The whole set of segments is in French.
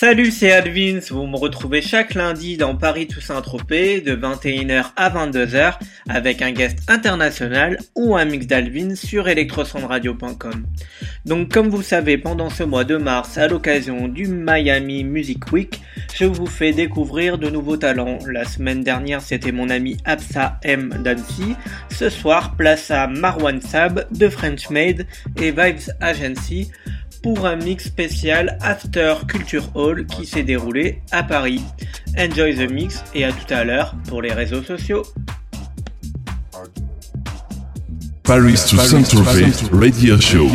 Salut, c'est Alvins. Vous me retrouvez chaque lundi dans Paris Toussaint Tropez de 21h à 22h avec un guest international ou un mix d'Alvin sur electrosondradio.com. Donc, comme vous savez, pendant ce mois de mars, à l'occasion du Miami Music Week, je vous fais découvrir de nouveaux talents. La semaine dernière, c'était mon ami Absa M. Dancy. Ce soir, place à Marwan Sab de French Made et Vibes Agency pour un mix spécial After Culture Hall qui s'est déroulé à Paris. Enjoy the mix et à tout à l'heure pour les réseaux sociaux. Paris to Saint-Tropez Radio Show.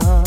star.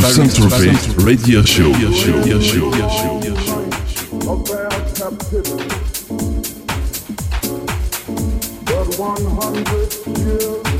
to Saint-Tropez Radio Show. 100 years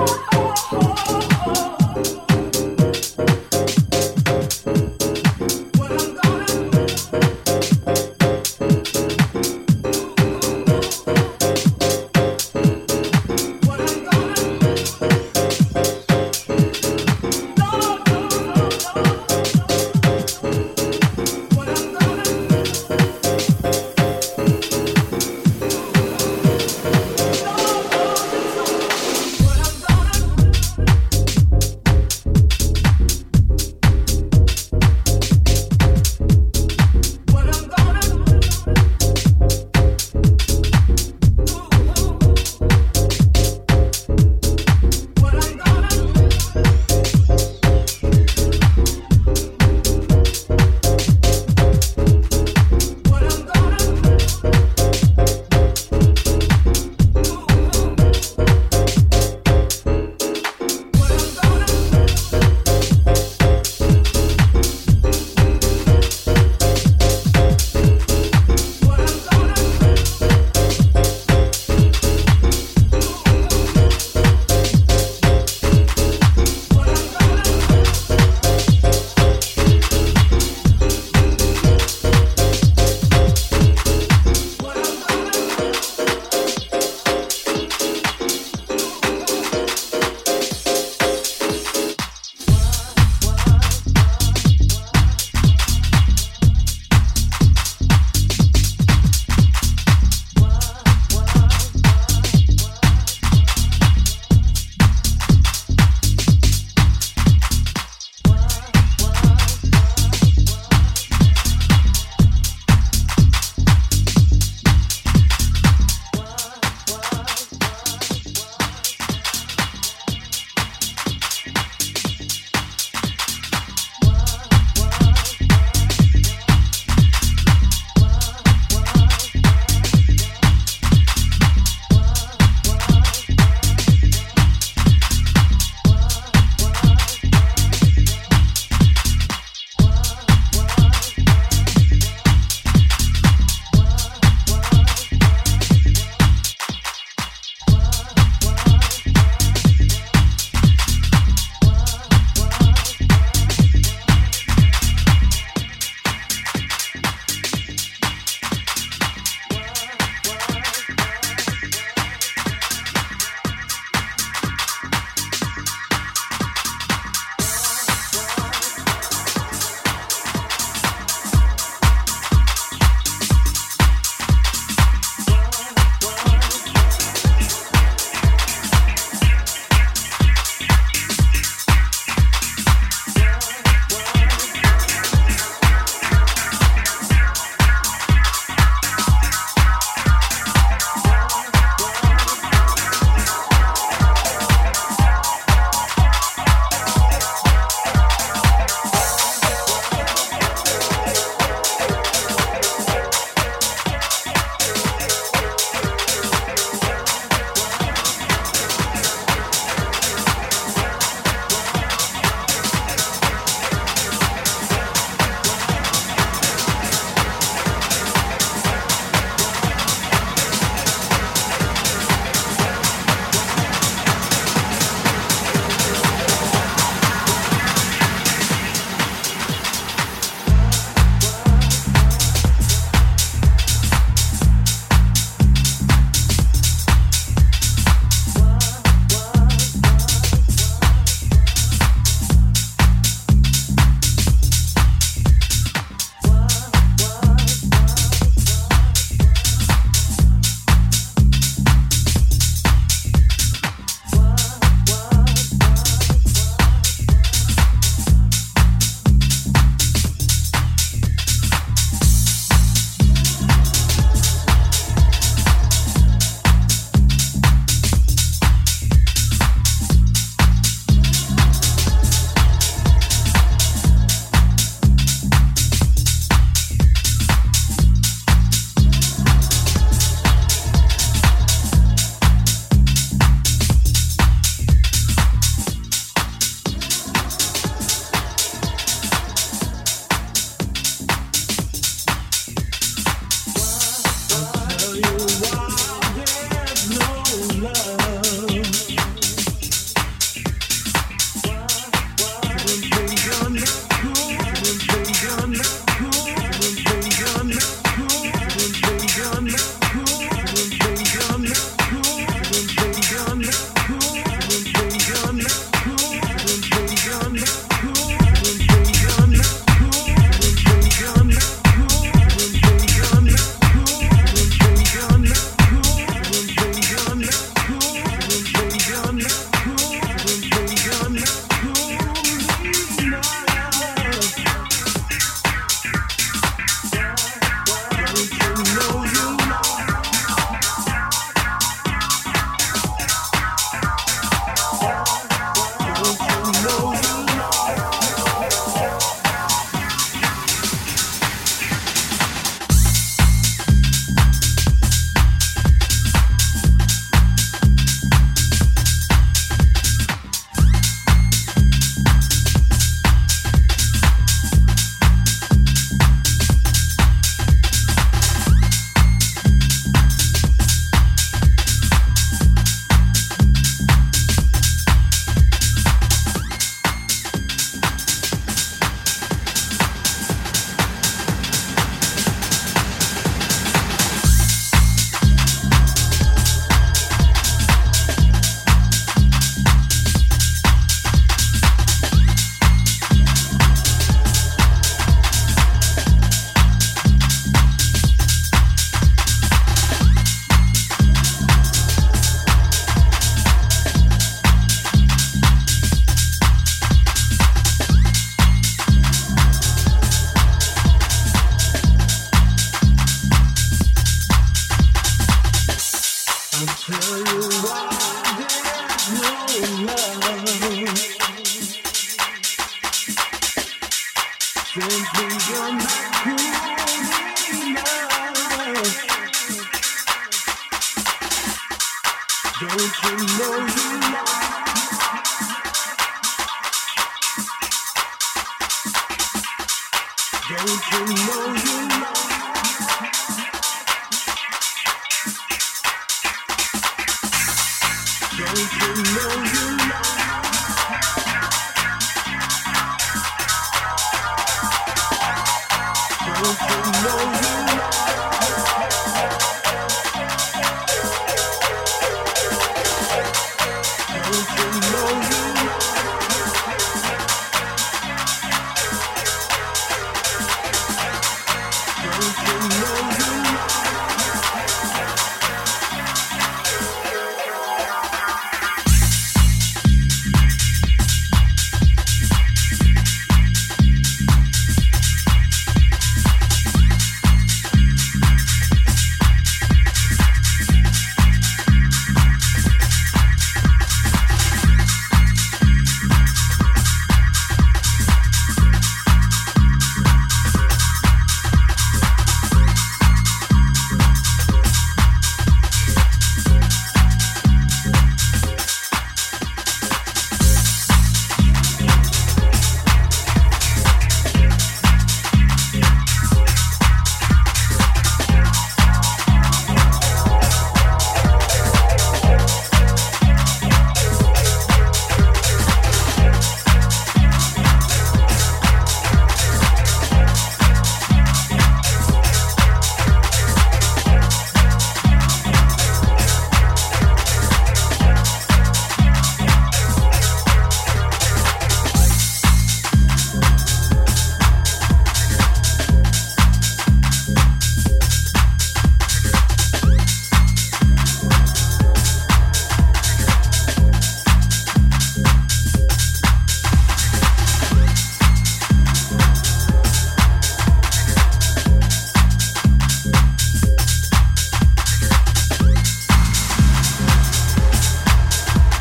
Oh,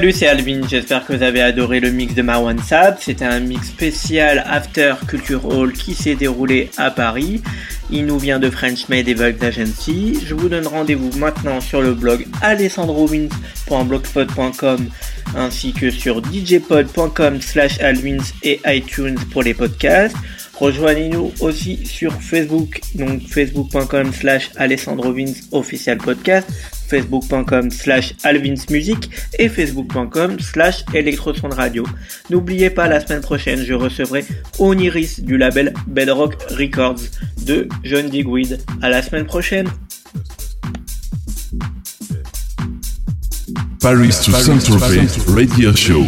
Salut, c'est Alvin, j'espère que vous avez adoré le mix de Marwan Saab. C'était un mix spécial After Culture Hall qui s'est déroulé à Paris. Il nous vient de French Made Evoked Agency. Je vous donne rendez-vous maintenant sur le blog alessandrowins.blogspot.com ainsi que sur djpod.com slash alwins et iTunes pour les podcasts. Rejoignez-nous aussi sur Facebook, donc facebook.com slash alessandrovins official podcast, facebook.com slash alvinsmusic et facebook.com slash radio. N'oubliez pas, la semaine prochaine, je recevrai Oniris du label Bedrock Records de John Digweed. À la semaine prochaine! Paris to Saint-Tropez Radio Show.